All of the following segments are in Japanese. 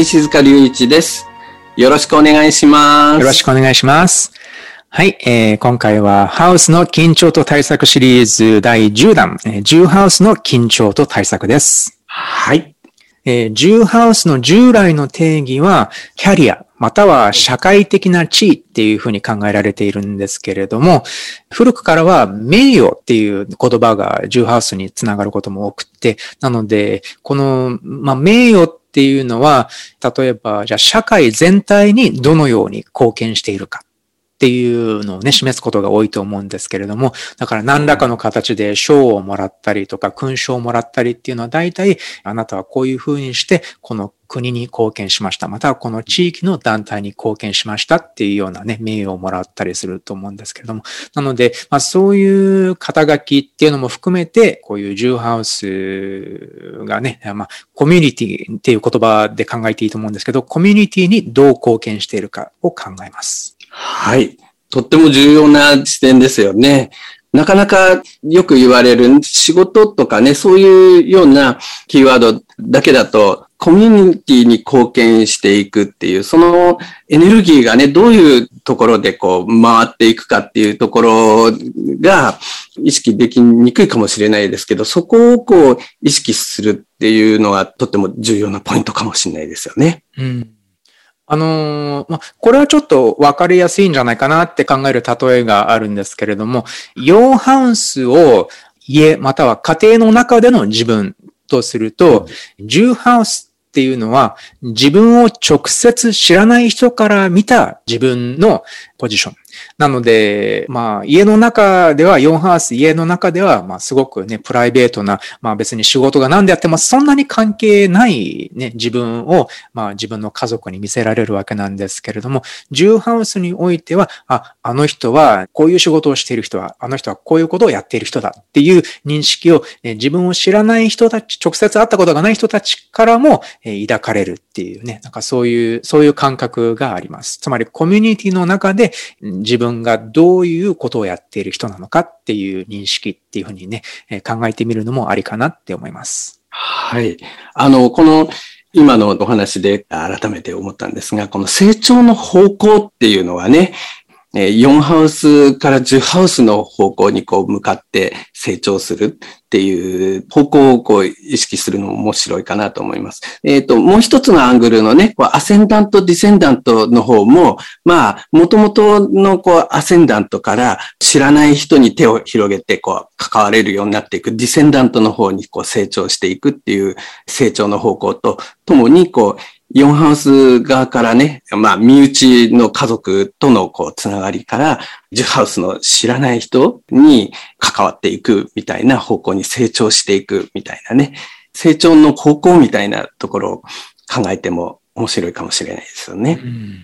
石塚隆一ですよろしくお願いしますよろしくお願いしますはい、えー、今回はハウスの緊張と対策シリーズ第10弾、えー、10ハウスの緊張と対策です。はい。えー、10ハウスの従来の定義は、キャリア、または社会的な地位っていうふうに考えられているんですけれども、古くからは名誉っていう言葉が10ハウスにつながることも多くて、なので、この、まあ、名誉っていうのは、例えば、じゃあ社会全体にどのように貢献しているか。っていうのをね、示すことが多いと思うんですけれども、だから何らかの形で賞をもらったりとか、勲章をもらったりっていうのは大体、あなたはこういうふうにして、この国に貢献しました。またはこの地域の団体に貢献しましたっていうようなね、名誉をもらったりすると思うんですけれども。なので、まあそういう肩書きっていうのも含めて、こういうジューハウスがね、まあコミュニティっていう言葉で考えていいと思うんですけど、コミュニティにどう貢献しているかを考えます。はい。とっても重要な視点ですよね。なかなかよく言われる仕事とかね、そういうようなキーワードだけだと、コミュニティに貢献していくっていう、そのエネルギーがね、どういうところでこう回っていくかっていうところが意識できにくいかもしれないですけど、そこをこう意識するっていうのはとっても重要なポイントかもしれないですよね。うんあのー、まこれはちょっとわかりやすいんじゃないかなって考える例えがあるんですけれども、4ハウスを家または家庭の中での自分とすると、10ハウスっていうのは自分を直接知らない人から見た自分のポジション。なので、まあ、家の中では、4ハウス、家の中では、まあ、すごくね、プライベートな、まあ別に仕事が何であっても、そんなに関係ないね、自分を、まあ自分の家族に見せられるわけなんですけれども、10ハウスにおいては、あ、あの人は、こういう仕事をしている人は、あの人はこういうことをやっている人だっていう認識を、ね、自分を知らない人たち、直接会ったことがない人たちからも、え、抱かれるっていうね、なんかそういう、そういう感覚があります。つまり、コミュニティの中で、自分がどういうことをやっている人なのかっていう認識っていうふうにね、考えてみるのもありかなって思います。はい。あの、この今のお話で改めて思ったんですが、この成長の方向っていうのはね、4ハウスから10ハウスの方向にこう向かって成長するっていう方向をこう意識するのも面白いかなと思います。えっ、ー、と、もう一つのアングルのね、こうアセンダント、ディセンダントの方も、まあ、元々のこうアセンダントから知らない人に手を広げてこう関われるようになっていく、ディセンダントの方にこう成長していくっていう成長の方向とともにこう4ハウス側からね、まあ、身内の家族とのこう、つながりから、10ハウスの知らない人に関わっていくみたいな方向に成長していくみたいなね、成長の方向みたいなところを考えても面白いかもしれないですよね。うん、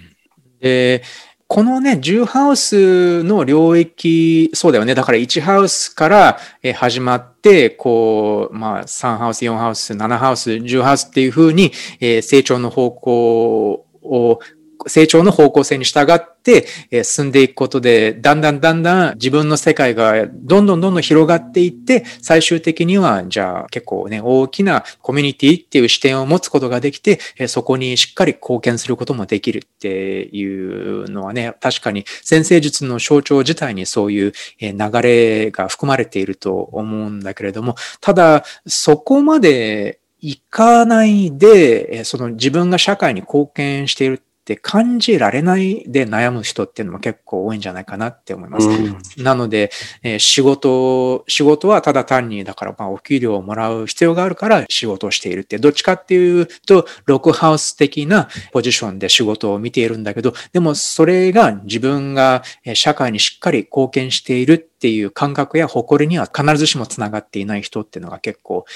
でこのね、10ハウスの領域、そうだよね。だから1ハウスから始まって、こう、まあ、3ハウス、4ハウス、7ハウス、10ハウスっていうふうに、成長の方向を成長の方向性に従って、え進んでいくことで、だんだんだんだん自分の世界がどんどんどんどん広がっていって、最終的には、じゃあ結構ね、大きなコミュニティっていう視点を持つことができて、えそこにしっかり貢献することもできるっていうのはね、確かに先生術の象徴自体にそういう流れが含まれていると思うんだけれども、ただ、そこまで行かないで、その自分が社会に貢献しているって感じられないで悩む人っていうのも結構多いんじゃないかなって思います。うん、なので、えー、仕事、仕事はただ単に、だからまあお給料をもらう必要があるから仕事をしているって、どっちかっていうと、ロックハウス的なポジションで仕事を見ているんだけど、でもそれが自分が社会にしっかり貢献しているっていう感覚や誇りには必ずしもつながっていない人っていうのが結構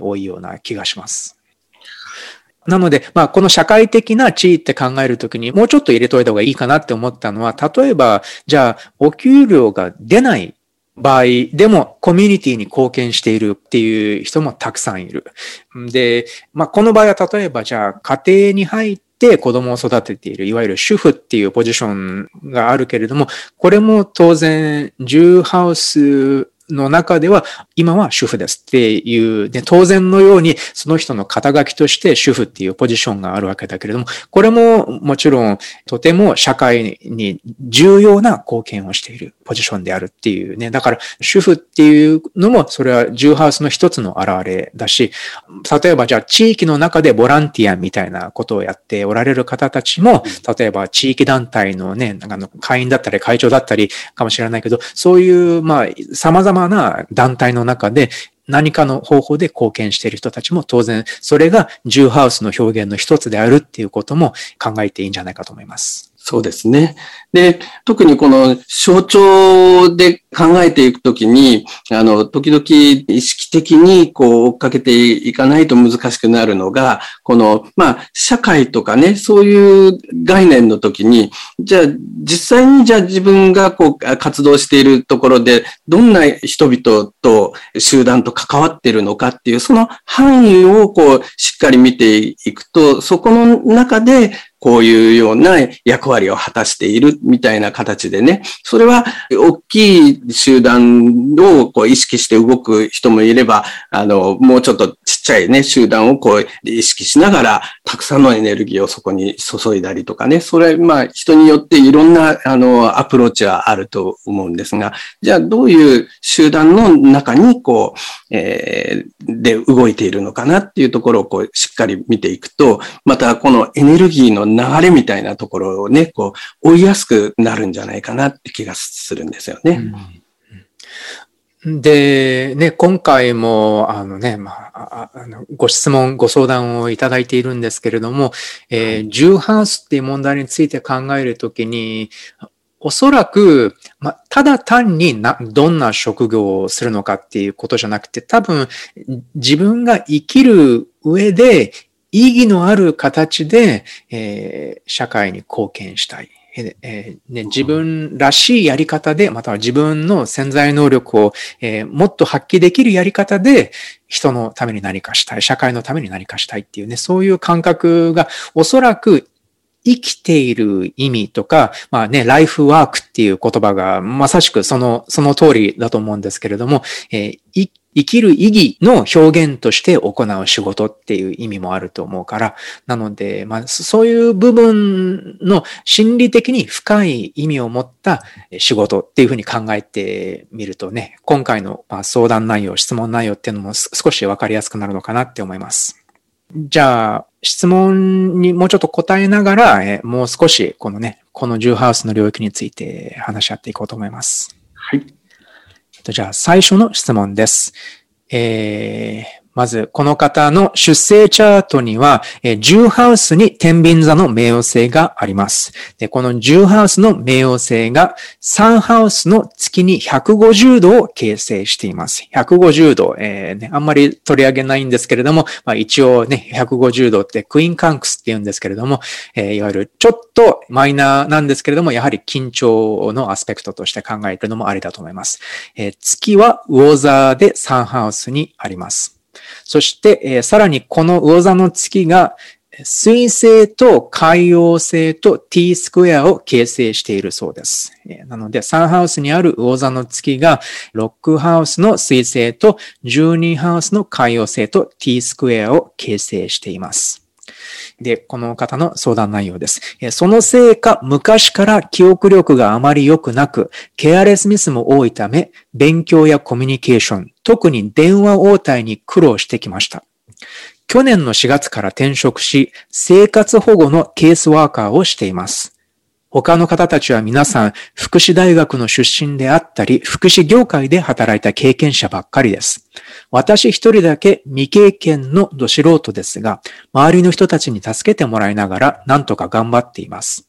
多いような気がします。なので、まあ、この社会的な地位って考えるときにもうちょっと入れといた方がいいかなって思ったのは、例えば、じゃあ、お給料が出ない場合でもコミュニティに貢献しているっていう人もたくさんいる。で、まあ、この場合は例えばじゃあ家庭に入って子供を育てている、いわゆる主婦っていうポジションがあるけれども、これも当然、ジューハウスの中では、今は主婦ですっていう、ね、当然のように、その人の肩書きとして主婦っていうポジションがあるわけだけれども、これももちろん、とても社会に重要な貢献をしているポジションであるっていうね。だから、主婦っていうのも、それはジューハウスの一つの表れだし、例えばじゃあ地域の中でボランティアみたいなことをやっておられる方たちも、例えば地域団体のね、あの会員だったり会長だったりかもしれないけど、そういう、まあ、様々まな団体の中で何かの方法で貢献している人たちも当然、それがジューハウスの表現の一つであるっていうことも考えていいんじゃないかと思います。そうですね。で、特にこの象徴で考えていくときに、あの、時々意識的にこう追っかけていかないと難しくなるのが、この、まあ、社会とかね、そういう概念の時に、じゃあ、実際にじゃあ自分がこう活動しているところで、どんな人々と集団と関わっているのかっていう、その範囲をこう、しっかり見ていくと、そこの中で、こういうような役割を果たしているみたいな形でね、それは大きい集団をこう意識して動く人もいれば、あの、もうちょっとちっちゃいね、集団をこう意識しながら、たくさんのエネルギーをそこに注いだりとかね、それは、まあ人によっていろんな、あの、アプローチはあると思うんですが、じゃあどういう集団の中にこう、えー、で動いているのかなっていうところをこうしっかり見ていくと、またこのエネルギーの流れみたいなところをね、こう、追いやすくなるんじゃないかなって気がするんですよね。うん、で、ね、今回も、あのね、まあ、あのご質問、ご相談をいただいているんですけれども、えー、ジューハウスっていう問題について考えるときに、おそらく、まあ、ただ単にな、どんな職業をするのかっていうことじゃなくて、多分、自分が生きる上で意義のある形で、えー、社会に貢献したい。えーね、自分らしいやり方で、または自分の潜在能力を、えー、もっと発揮できるやり方で、人のために何かしたい、社会のために何かしたいっていうね、そういう感覚がおそらく生きている意味とか、まあね、ライフワークっていう言葉がまさしくその、その通りだと思うんですけれども、えー、生きる意義の表現として行う仕事っていう意味もあると思うから、なので、まあ、そういう部分の心理的に深い意味を持った仕事っていうふうに考えてみるとね、今回の相談内容、質問内容っていうのも少しわかりやすくなるのかなって思います。じゃあ、質問にもうちょっと答えながら、えもう少しこのね、このジューハウスの領域について話し合っていこうと思います。はい。じゃあ、最初の質問です。えー、まず、この方の出生チャートには、10ハウスに天秤座の冥王星があります。で、この10ハウスの冥王星が3ハウスの月に150度を形成しています。150度、えーね、あんまり取り上げないんですけれども、まあ、一応ね、150度ってクイーンカンクスって言うんですけれども、えー、いわゆるちょっとマイナーなんですけれども、やはり緊張のアスペクトとして考えるのもありだと思います。えー、月は魚座で3ハウスにあります。そして、えー、さらにこの魚座の月が水星と海洋星と t スクエアを形成しているそうです。なので、3ハウスにある魚座の月が、6ハウスの水星と12ハウスの海洋星と t スクエアを形成しています。で、この方の相談内容です。そのせいか、昔から記憶力があまり良くなく、ケアレスミスも多いため、勉強やコミュニケーション、特に電話応対に苦労してきました。去年の4月から転職し、生活保護のケースワーカーをしています。他の方たちは皆さん、福祉大学の出身であったり、福祉業界で働いた経験者ばっかりです。私一人だけ未経験のど素人ですが、周りの人たちに助けてもらいながら何とか頑張っています。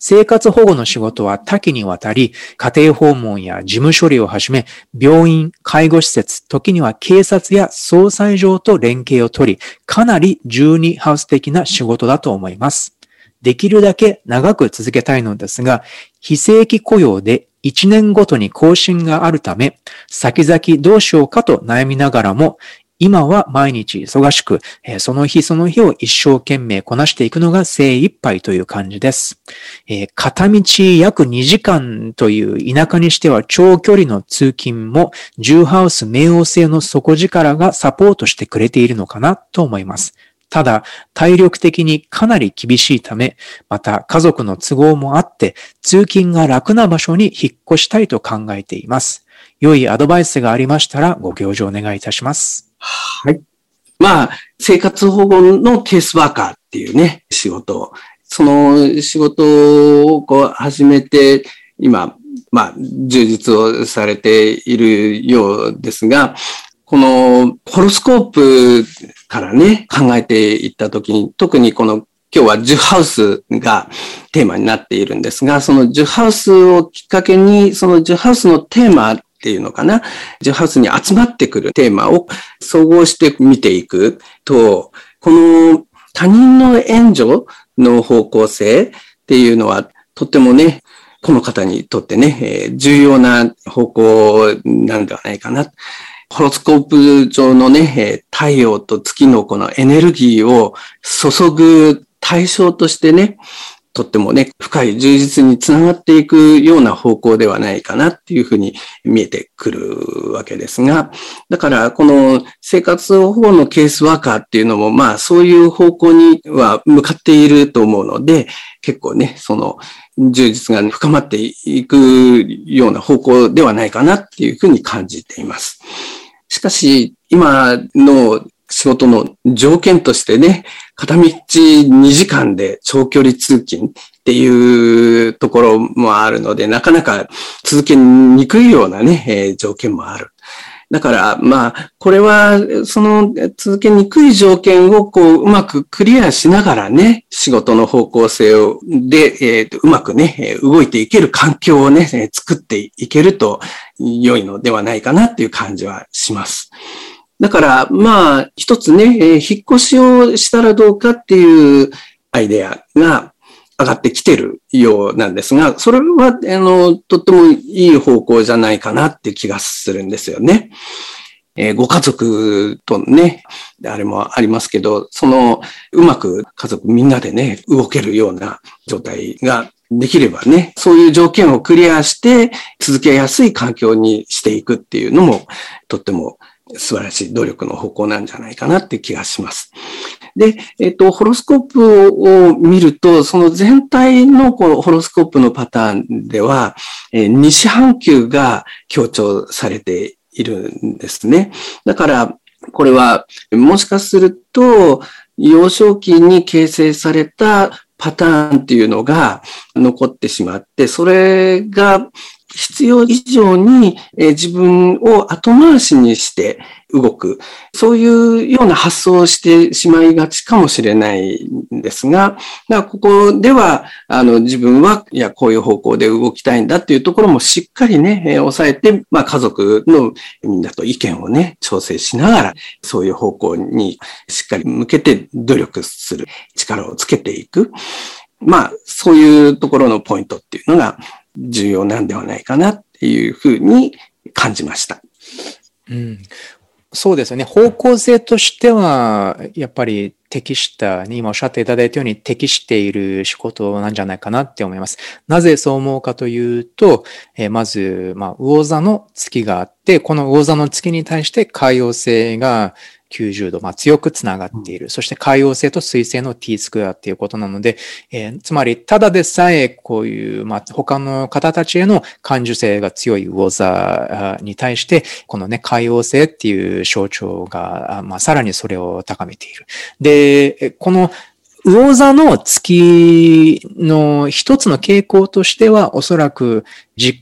生活保護の仕事は多岐にわたり、家庭訪問や事務処理をはじめ、病院、介護施設、時には警察や総裁上と連携を取り、かなり12ハウス的な仕事だと思います。できるだけ長く続けたいのですが、非正規雇用で1年ごとに更新があるため、先々どうしようかと悩みながらも、今は毎日忙しく、その日その日を一生懸命こなしていくのが精一杯という感じです。片道約2時間という田舎にしては長距離の通勤も、重ハウス冥王星の底力がサポートしてくれているのかなと思います。ただ、体力的にかなり厳しいため、また家族の都合もあって、通勤が楽な場所に引っ越したいと考えています。良いアドバイスがありましたらご教授お願いいたします。はい。まあ、生活保護のケースワーカーっていうね、仕事を。その仕事をこう始めて、今、まあ、充実をされているようですが、このホロスコープからね、考えていったときに、特にこの今日はジュハウスがテーマになっているんですが、そのジュハウスをきっかけに、そのジュハウスのテーマっていうのかな、ジュハウスに集まってくるテーマを総合して見ていくと、この他人の援助の方向性っていうのはとってもね、この方にとってね、重要な方向なんではないかな。ホロスコープ上のね、太陽と月のこのエネルギーを注ぐ対象としてね、とってもね、深い充実につながっていくような方向ではないかなっていうふうに見えてくるわけですが、だからこの生活保護のケースワーカーっていうのも、まあそういう方向には向かっていると思うので、結構ね、その充実が深まっていくような方向ではないかなっていうふうに感じています。しかし、今の仕事の条件としてね、片道2時間で長距離通勤っていうところもあるので、なかなか続けにくいようなね、えー、条件もある。だから、まあ、これは、その続けにくい条件をこう、うまくクリアしながらね、仕事の方向性を、で、えー、うまくね、動いていける環境をね、作っていけると良いのではないかなっていう感じはします。だから、まあ、一つね、えー、引っ越しをしたらどうかっていうアイデアが、上がってきてるようなんですが、それは、あの、とってもいい方向じゃないかなって気がするんですよね。えー、ご家族とね、あれもありますけど、その、うまく家族みんなでね、動けるような状態ができればね、そういう条件をクリアして続けやすい環境にしていくっていうのも、とっても素晴らしい努力の方向なんじゃないかなって気がします。で、えっと、ホロスコープを見ると、その全体のこのホロスコープのパターンでは、え西半球が強調されているんですね。だから、これは、もしかすると、幼少期に形成されたパターンっていうのが残ってしまって、それが必要以上に自分を後回しにして動く。そういうような発想をしてしまいがちかもしれないんですが、だここでは、あの、自分は、いや、こういう方向で動きたいんだっていうところもしっかりね、え抑えて、まあ、家族のみんなと意見をね、調整しながら、そういう方向にしっかり向けて努力する力をつけていく。まあ、そういうところのポイントっていうのが、重要なんではないかなっていうふうに感じました。うん、そうですね。方向性としては、やっぱり適した、今おっしゃっていただいたように適している仕事なんじゃないかなって思います。なぜそう思うかというと、えー、まず、まあ、魚座の月があって、この魚座の月に対して海洋性が90度、まあ、強くつながっている。そして海洋星と水星の t スクエアっていうことなので、えー、つまり、ただでさえこういう、まあ、他の方たちへの感受性が強い魚座に対して、このね、海洋星っていう象徴が、まあ、さらにそれを高めている。で、この魚座の月の一つの傾向としては、おそらく自己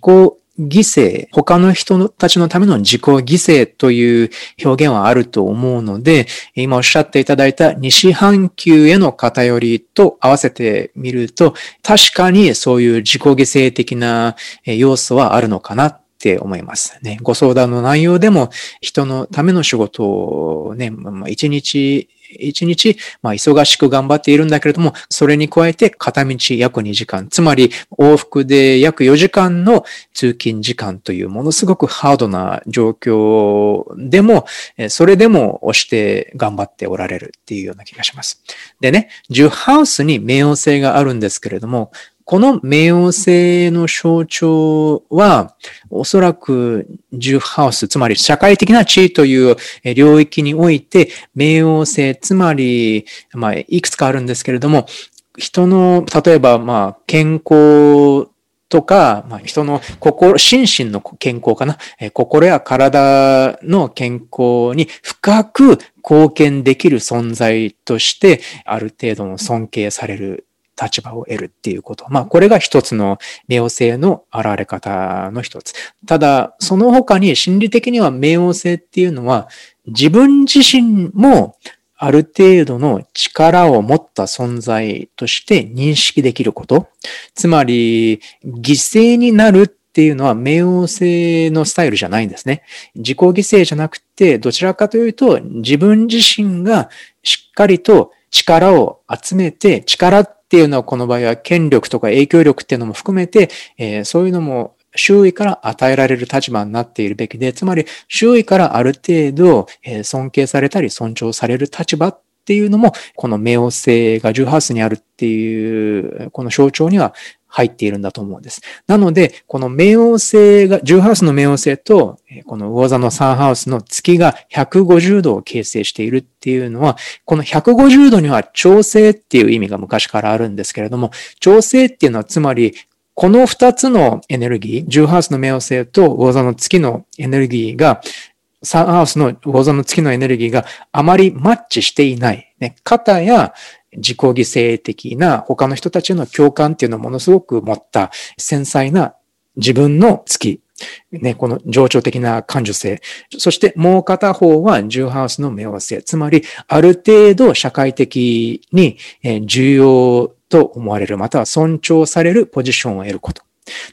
犠牲、他の人たちのための自己犠牲という表現はあると思うので、今おっしゃっていただいた西半球への偏りと合わせてみると、確かにそういう自己犠牲的な要素はあるのかなって思いますね。ご相談の内容でも人のための仕事をね、一日一日、まあ、忙しく頑張っているんだけれども、それに加えて片道約2時間、つまり往復で約4時間の通勤時間というものすごくハードな状況でも、それでも押して頑張っておられるっていうような気がします。でね、10ハウスに名誉性があるんですけれども、この冥王星の象徴は、おそらく10ハウス、つまり社会的な地位という領域において、冥王星、つまり、まあ、いくつかあるんですけれども、人の、例えば、まあ、健康とか、まあ、人の心、心身の健康かな、え心や体の健康に深く貢献できる存在として、ある程度の尊敬される立場を得るっていうこと。まあ、これが一つの冥王星の現れ方の一つ。ただ、その他に心理的には冥王星っていうのは、自分自身もある程度の力を持った存在として認識できること。つまり、犠牲になるっていうのは冥王星のスタイルじゃないんですね。自己犠牲じゃなくて、どちらかというと、自分自身がしっかりと力を集めて、力っていうのはこの場合は権力とか影響力っていうのも含めて、えー、そういうのも周囲から与えられる立場になっているべきで、つまり周囲からある程度、え尊敬されたり尊重される立場っていうのも、この冥王星が18にあるっていう、この象徴には入っているんだと思うんです。なので、この冥王星が、10ハウスの冥王星と、この魚座の3ハウスの月が150度を形成しているっていうのは、この150度には調整っていう意味が昔からあるんですけれども、調整っていうのはつまり、この2つのエネルギー、10ハウスの冥王星と魚座の月のエネルギーが、サンハウスの魚座の月のエネルギーがあまりマッチしていない。ね、肩や自己犠牲的な他の人たちの共感っていうのをものすごく持った繊細な自分の月。ね、この情緒的な感受性。そしてもう片方は重ハウスの冥王星。つまり、ある程度社会的に重要と思われる、または尊重されるポジションを得ること。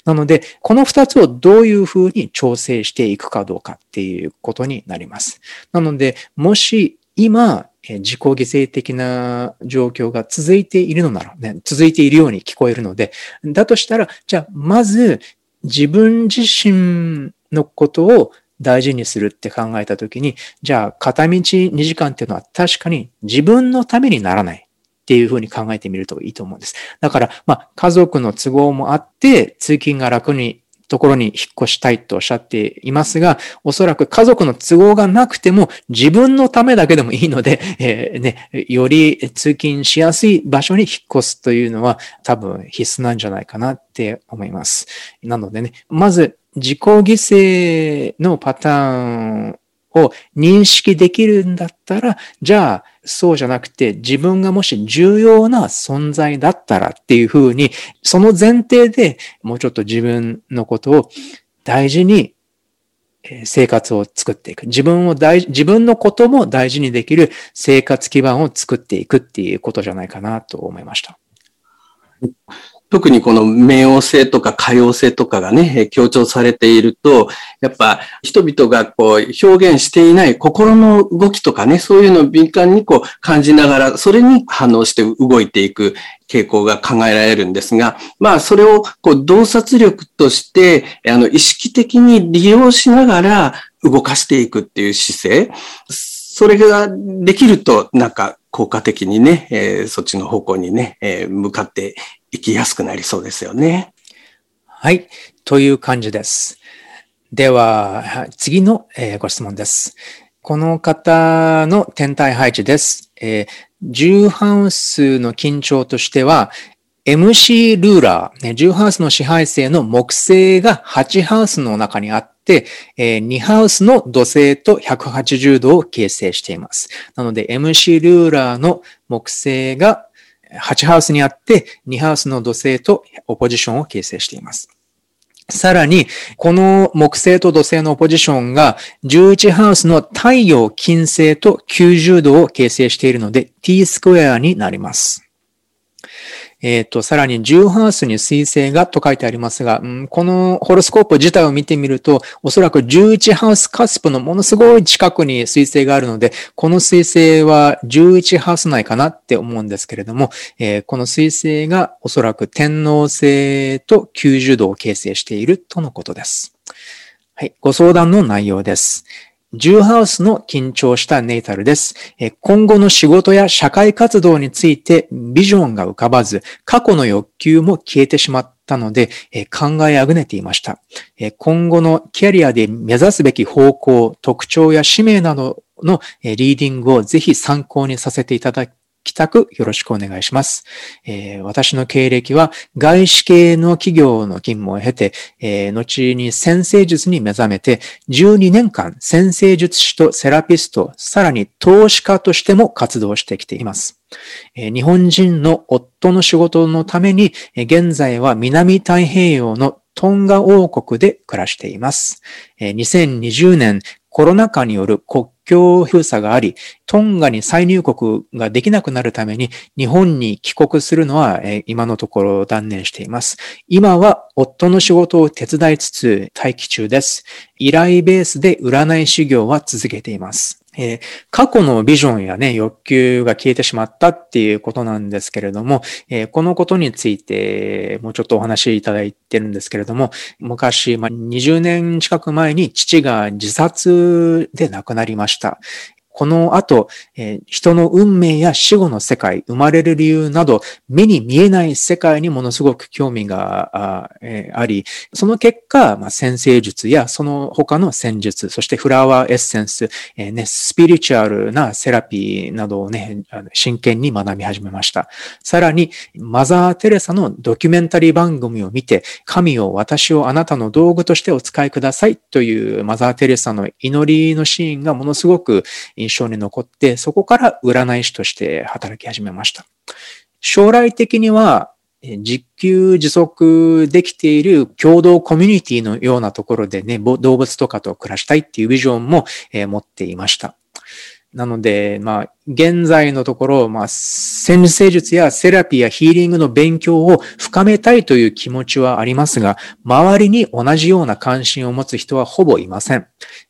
なので、この二つをどういうふうに調整していくかどうかっていうことになります。なので、もし今、自己犠牲的な状況が続いているのならね、続いているように聞こえるので、だとしたら、じゃあ、まず自分自身のことを大事にするって考えたときに、じゃあ、片道2時間っていうのは確かに自分のためにならない。っていうふうに考えてみるといいと思うんです。だから、まあ、家族の都合もあって、通勤が楽にところに引っ越したいとおっしゃっていますが、おそらく家族の都合がなくても自分のためだけでもいいので、えー、ね、より通勤しやすい場所に引っ越すというのは多分必須なんじゃないかなって思います。なのでね、まず自己犠牲のパターンを認識できるんだったら、じゃあ、そうじゃなくて、自分がもし重要な存在だったらっていうふうに、その前提でもうちょっと自分のことを大事に生活を作っていく。自分を大、自分のことも大事にできる生活基盤を作っていくっていうことじゃないかなと思いました。特にこの冥王星とか海王星とかがね、強調されていると、やっぱ人々がこう表現していない心の動きとかね、そういうのを敏感にこう感じながら、それに反応して動いていく傾向が考えられるんですが、まあそれをこう洞察力として、あの意識的に利用しながら動かしていくっていう姿勢、それができると、なんか効果的にね、えー、そっちの方向にね、えー、向かって生きやすくなりそうですよね。はい。という感じです。では、次の、えー、ご質問です。この方の天体配置です。えー、10ハウスの緊張としては、MC ルーラー、ね、10ハウスの支配性の木星が8ハウスの中にあって、え、2ハウスの土星と180度を形成しています。なので MC ルーラーの木星が8ハウスにあって、2ハウスの土星とオポジションを形成しています。さらに、この木星と土星のオポジションが11ハウスの太陽金星と90度を形成しているので t スクエアになります。えっ、ー、と、さらに10ハウスに水星がと書いてありますが、うん、このホロスコープ自体を見てみると、おそらく11ハウスカスプのものすごい近くに水星があるので、この水星は11ハウス内かなって思うんですけれども、えー、この水星がおそらく天王星と90度を形成しているとのことです。はい、ご相談の内容です。ジューハウスの緊張したネイタルです。今後の仕事や社会活動についてビジョンが浮かばず、過去の欲求も消えてしまったので、考えあぐねていました。今後のキャリアで目指すべき方向、特徴や使命などのリーディングをぜひ参考にさせていただ帰宅よろしくお願いします。えー、私の経歴は外資系の企業の勤務を経て、えー、後に先生術に目覚めて、12年間先生術師とセラピスト、さらに投資家としても活動してきています。日本人の夫の仕事のために、現在は南太平洋のトンガ王国で暮らしています。2020年コロナ禍による国境封鎖があり、トンガに再入国ができなくなるために日本に帰国するのは、今のところ断念しています。今は夫の仕事を手伝いつつ待機中です。依頼ベースで占い修行は続けています。えー、過去のビジョンやね、欲求が消えてしまったっていうことなんですけれども、えー、このことについてもうちょっとお話しいただいてるんですけれども、昔、まあ、20年近く前に父が自殺で亡くなりました。この後、えー、人の運命や死後の世界、生まれる理由など、目に見えない世界にものすごく興味があ,、えー、あり、その結果、まあ、先生術やその他の戦術、そしてフラワーエッセンス、えーね、スピリチュアルなセラピーなどをね、真剣に学び始めました。さらに、マザー・テレサのドキュメンタリー番組を見て、神を私をあなたの道具としてお使いくださいというマザー・テレサの祈りのシーンがものすごく印象に残って、そこから占い師として働き始めました。将来的には、実給自足できている共同コミュニティのようなところでね、動物とかと暮らしたいっていうビジョンも持っていました。なので、まあ、現在のところ、まあ、先生術やセラピーやヒーリングの勉強を深めたいという気持ちはありますが、周りに同じような関心を持つ人はほぼいません。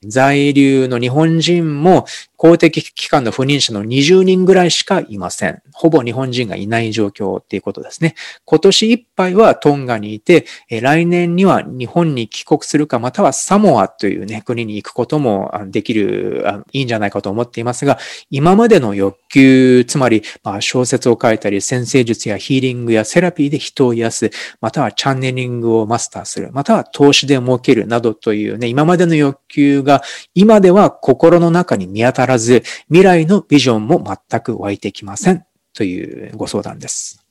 在留の日本人も公的機関の不認者の20人ぐらいしかいません。ほぼ日本人がいない状況っていうことですね。今年いっぱいはトンガにいて、来年には日本に帰国するか、またはサモアというね、国に行くこともできる、いいんじゃないかと思っていますが、今までのの欲求、つまり、まあ、小説を書いたり、先生術やヒーリングやセラピーで人を癒す、またはチャンネリングをマスターする、または投資で儲けるなどというね、今までの欲求が今では心の中に見当たらず、未来のビジョンも全く湧いてきませんというご相談です。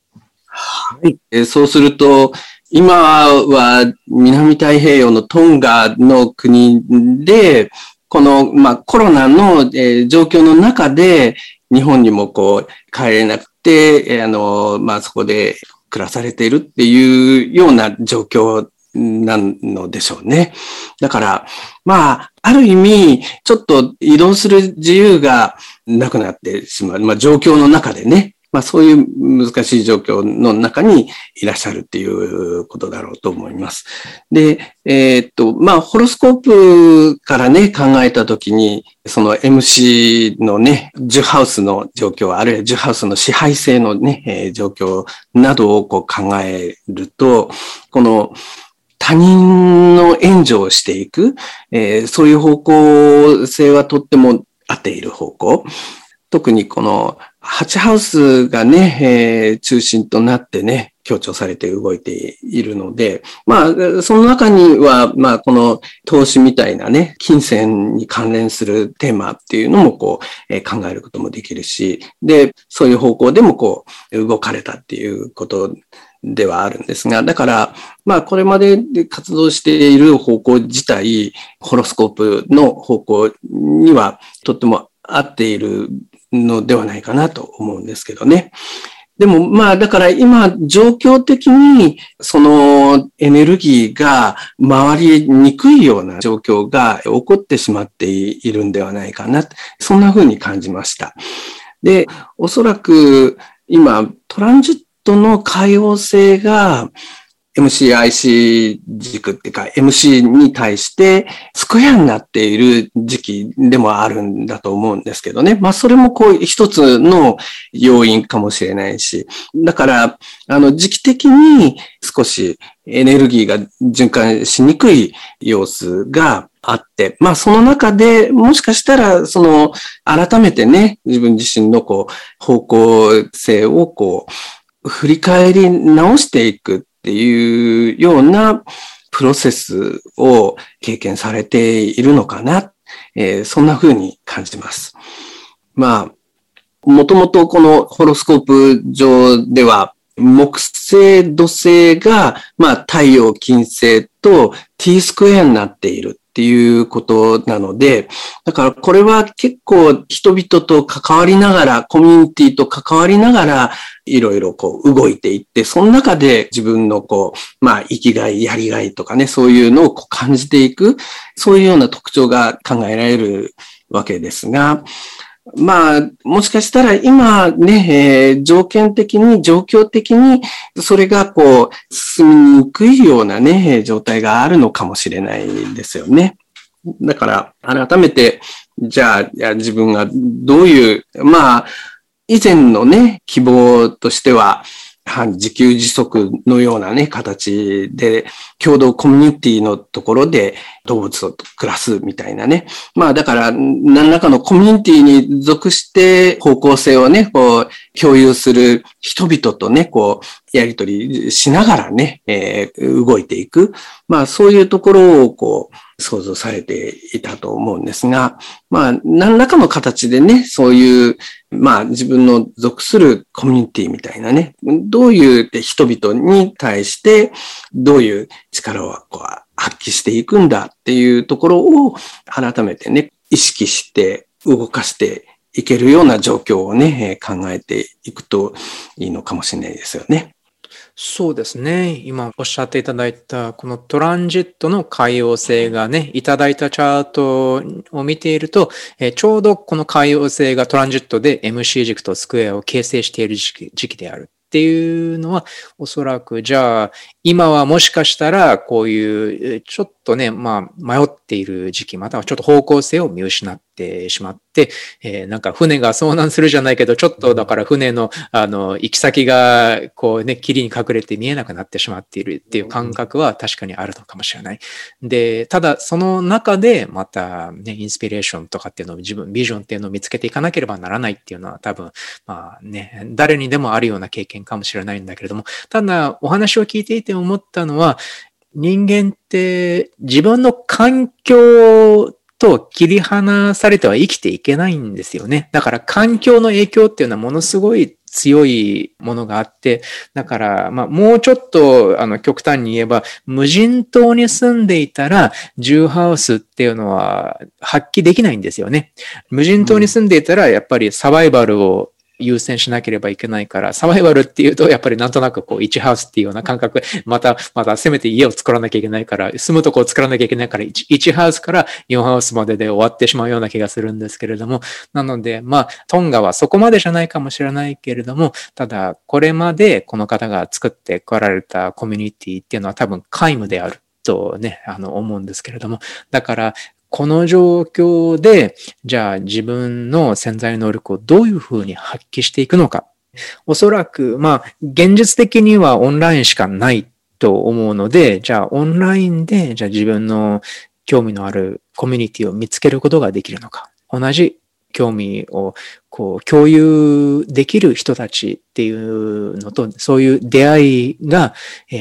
はい。えそうすると、今は南太平洋のトンガの国で、この、まあ、コロナの、えー、状況の中で、日本にもこう、帰れなくて、えー、あの、まあ、そこで暮らされているっていうような状況なのでしょうね。だから、まあ、ある意味、ちょっと移動する自由がなくなってしまう。まあ、状況の中でね。まあ、そういう難しい状況の中にいらっしゃるっていうことだろうと思います。で、えー、っと、まあ、ホロスコープからね、考えたときに、その MC のね、ジュハウスの状況、あるいはジュハウスの支配性のね、えー、状況などをこう考えると、この、他人の援助をしていく、えー、そういう方向性はとっても合っている方向。特にこの8ハウスがね、えー、中心となってね、強調されて動いているので、まあ、その中には、まあ、この投資みたいなね、金銭に関連するテーマっていうのもこう、えー、考えることもできるし、で、そういう方向でもこう、動かれたっていうことではあるんですが、だから、まあ、これまで活動している方向自体、ホロスコープの方向にはとっても合っているのではないかなと思うんですけどね。でもまあだから今状況的にそのエネルギーが回りにくいような状況が起こってしまっているんではないかな。そんな風に感じました。で、おそらく今トランジットの海洋性が MCIC 軸っていうか MC に対してスクエアになっている時期でもあるんだと思うんですけどね。まあそれもこう一つの要因かもしれないし。だから、あの時期的に少しエネルギーが循環しにくい様子があって、まあその中でもしかしたらその改めてね、自分自身のこう方向性をこう振り返り直していくっていうようなプロセスを経験されているのかな。えー、そんな風に感じます。まあ、もともとこのホロスコープ上では、木星、土星が、まあ、太陽、金星と t スクエアになっているっていうことなので、だからこれは結構人々と関わりながら、コミュニティと関わりながら、いろいろこう動いていって、その中で自分のこう、まあ生きがい、やりがいとかね、そういうのをこう感じていく、そういうような特徴が考えられるわけですが、まあ、もしかしたら今ね、えー、条件的に、状況的に、それがこう、進みにくいようなね、状態があるのかもしれないんですよね。だから、改めて、じゃあ、自分がどういう、まあ、以前のね、希望としては、半自給自足のようなね、形で、共同コミュニティのところで動物と暮らすみたいなね。まあだから、何らかのコミュニティに属して方向性をね、こう、共有する人々とね、こう、やりとりしながらね、えー、動いていく。まあそういうところをこう、想像されていたと思うんですが、まあ何らかの形でね、そういうまあ自分の属するコミュニティみたいなね、どういう人々に対してどういう力をこう発揮していくんだっていうところを改めてね、意識して動かしていけるような状況をね、考えていくといいのかもしれないですよね。そうですね。今おっしゃっていただいた、このトランジットの海洋性がね、いただいたチャートを見ていると、えちょうどこの海洋性がトランジットで MC 軸とスクエアを形成している時期である。っていうのは、おそらく、じゃあ、今はもしかしたら、こういう、ちょっとね、まあ、迷っている時期、またはちょっと方向性を見失ってしまって、えー、なんか船が遭難するじゃないけど、ちょっとだから船の、あの、行き先が、こうね、霧に隠れて見えなくなってしまっているっていう感覚は確かにあるのかもしれない。で、ただ、その中で、また、ね、インスピレーションとかっていうのを自分、ビジョンっていうのを見つけていかなければならないっていうのは多分、まあね、誰にでもあるような経験かもしれないんだけれども、ただ、お話を聞いていて思ったのは、人間って自分の環境と切り離されては生きていけないんですよね。だから環境の影響っていうのはものすごい強いものがあって、だから、まあ、もうちょっと、あの、極端に言えば、無人島に住んでいたら、重ハウスっていうのは発揮できないんですよね。無人島に住んでいたら、やっぱりサバイバルを優先しなければいけないから、サバイバルっていうと、やっぱりなんとなくこう、1ハウスっていうような感覚、また、またせめて家を作らなきゃいけないから、住むとこを作らなきゃいけないから、1, 1ハウスから4ハウスまでで終わってしまうような気がするんですけれども、なので、まあ、トンガはそこまでじゃないかもしれないけれども、ただ、これまでこの方が作ってこられたコミュニティっていうのは多分皆無である。とね、あの、思うんですけれども。だから、この状況で、じゃあ自分の潜在能力をどういうふうに発揮していくのか。おそらく、まあ、現実的にはオンラインしかないと思うので、じゃあオンラインで、じゃあ自分の興味のあるコミュニティを見つけることができるのか。同じ興味をこう共有できる人たちっていうのと、そういう出会いが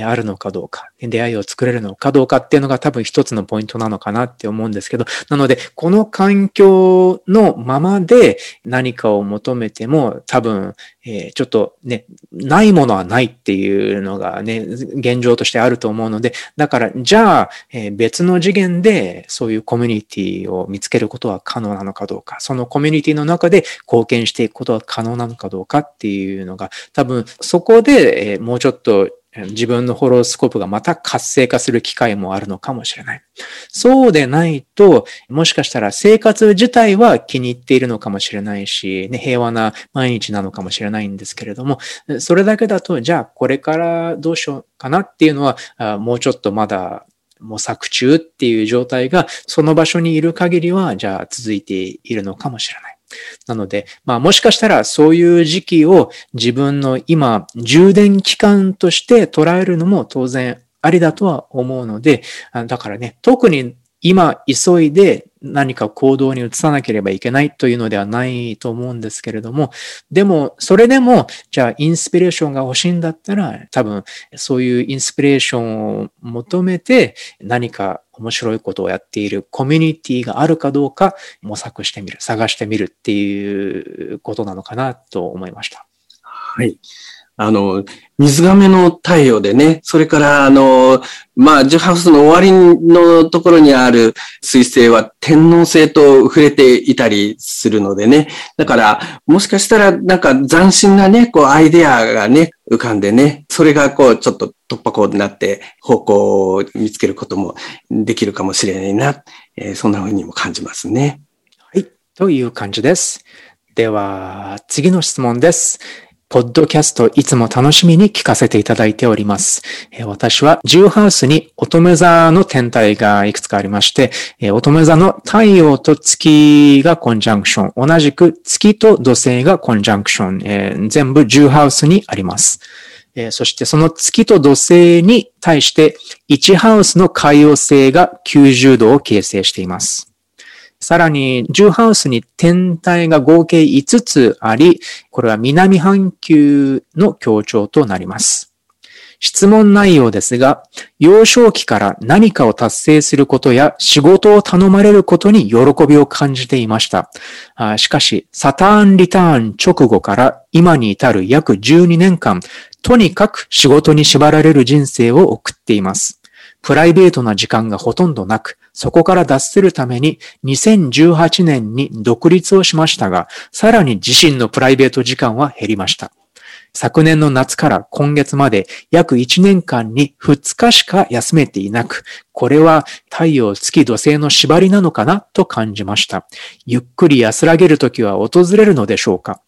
あるのかどうか、出会いを作れるのかどうかっていうのが多分一つのポイントなのかなって思うんですけど、なので、この環境のままで何かを求めても多分、え、ちょっとね、ないものはないっていうのがね、現状としてあると思うので、だから、じゃあ、え、別の次元でそういうコミュニティを見つけることは可能なのかどうか、そのコミュニティの中で交冒険していくことが可能なのかどうかっていうのが、多分そこで、えもうちょっと自分のホロスコープがまた活性化する機会もあるのかもしれない。そうでないと、もしかしたら生活自体は気に入っているのかもしれないし、ね、平和な毎日なのかもしれないんですけれども、それだけだと、じゃあこれからどうしようかなっていうのは、もうちょっとまだ模索中っていう状態が、その場所にいる限りは、じゃあ続いているのかもしれない。なので、まあもしかしたらそういう時期を自分の今、充電期間として捉えるのも当然ありだとは思うので、だからね、特に今急いで何か行動に移さなければいけないというのではないと思うんですけれども、でも、それでも、じゃあインスピレーションが欲しいんだったら、多分、そういうインスピレーションを求めて何か面白いことをやっているコミュニティがあるかどうか模索してみる、探してみるっていうことなのかなと思いました。はい。あの、水亀の太陽でね、それから、あの、まあ、ジュハウスの終わりのところにある水星は天皇星と触れていたりするのでね。だから、もしかしたら、なんか斬新なね、こう、アイデアがね、浮かんでね、それがこう、ちょっと突破口になって方向を見つけることもできるかもしれないな、えー、そんな風にも感じますね。はい。という感じです。では、次の質問です。ポッドキャストいつも楽しみに聞かせていただいております。私はジューハウスに乙女座の天体がいくつかありまして、乙女座の太陽と月がコンジャンクション、同じく月と土星がコンジャンクション、全部ジューハウスにあります。そしてその月と土星に対して1ハウスの海洋星が90度を形成しています。さらに、ジューハウスに天体が合計5つあり、これは南半球の強調となります。質問内容ですが、幼少期から何かを達成することや仕事を頼まれることに喜びを感じていました。しかし、サターンリターン直後から今に至る約12年間、とにかく仕事に縛られる人生を送っています。プライベートな時間がほとんどなく、そこから脱するために2018年に独立をしましたが、さらに自身のプライベート時間は減りました。昨年の夏から今月まで約1年間に2日しか休めていなく、これは太陽月土星の縛りなのかなと感じました。ゆっくり安らげる時は訪れるのでしょうか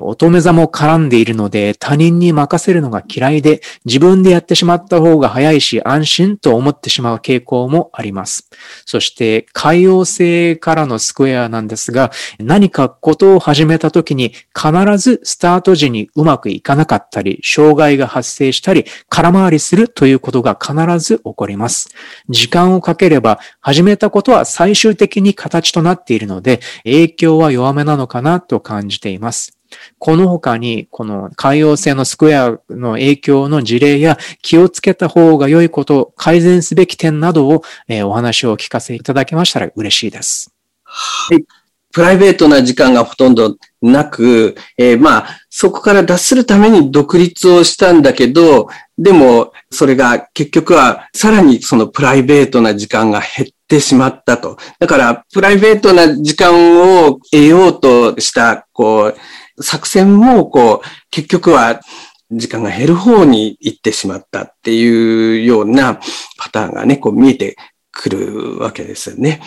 乙女座も絡んでいるので他人に任せるのが嫌いで自分でやってしまった方が早いし安心と思ってしまう傾向もあります。そして海洋星からのスクエアなんですが何かことを始めた時に必ずスタート時にうまくいかなかったり障害が発生したり空回りするということが必ず起こります。時間をかければ始めたことは最終的に形となっているので影響は弱めなのかなと感じています。この他に、この海洋性のスクエアの影響の事例や気をつけた方が良いこと、改善すべき点などを、えー、お話を聞かせいただけましたら嬉しいです。はい。プライベートな時間がほとんどなく、えー、まあ、そこから脱するために独立をしたんだけど、でも、それが結局はさらにそのプライベートな時間が減ってしまったと。だから、プライベートな時間を得ようとした、こう、作戦も、こう、結局は時間が減る方に行ってしまったっていうようなパターンがね、こう見えてくるわけですよね。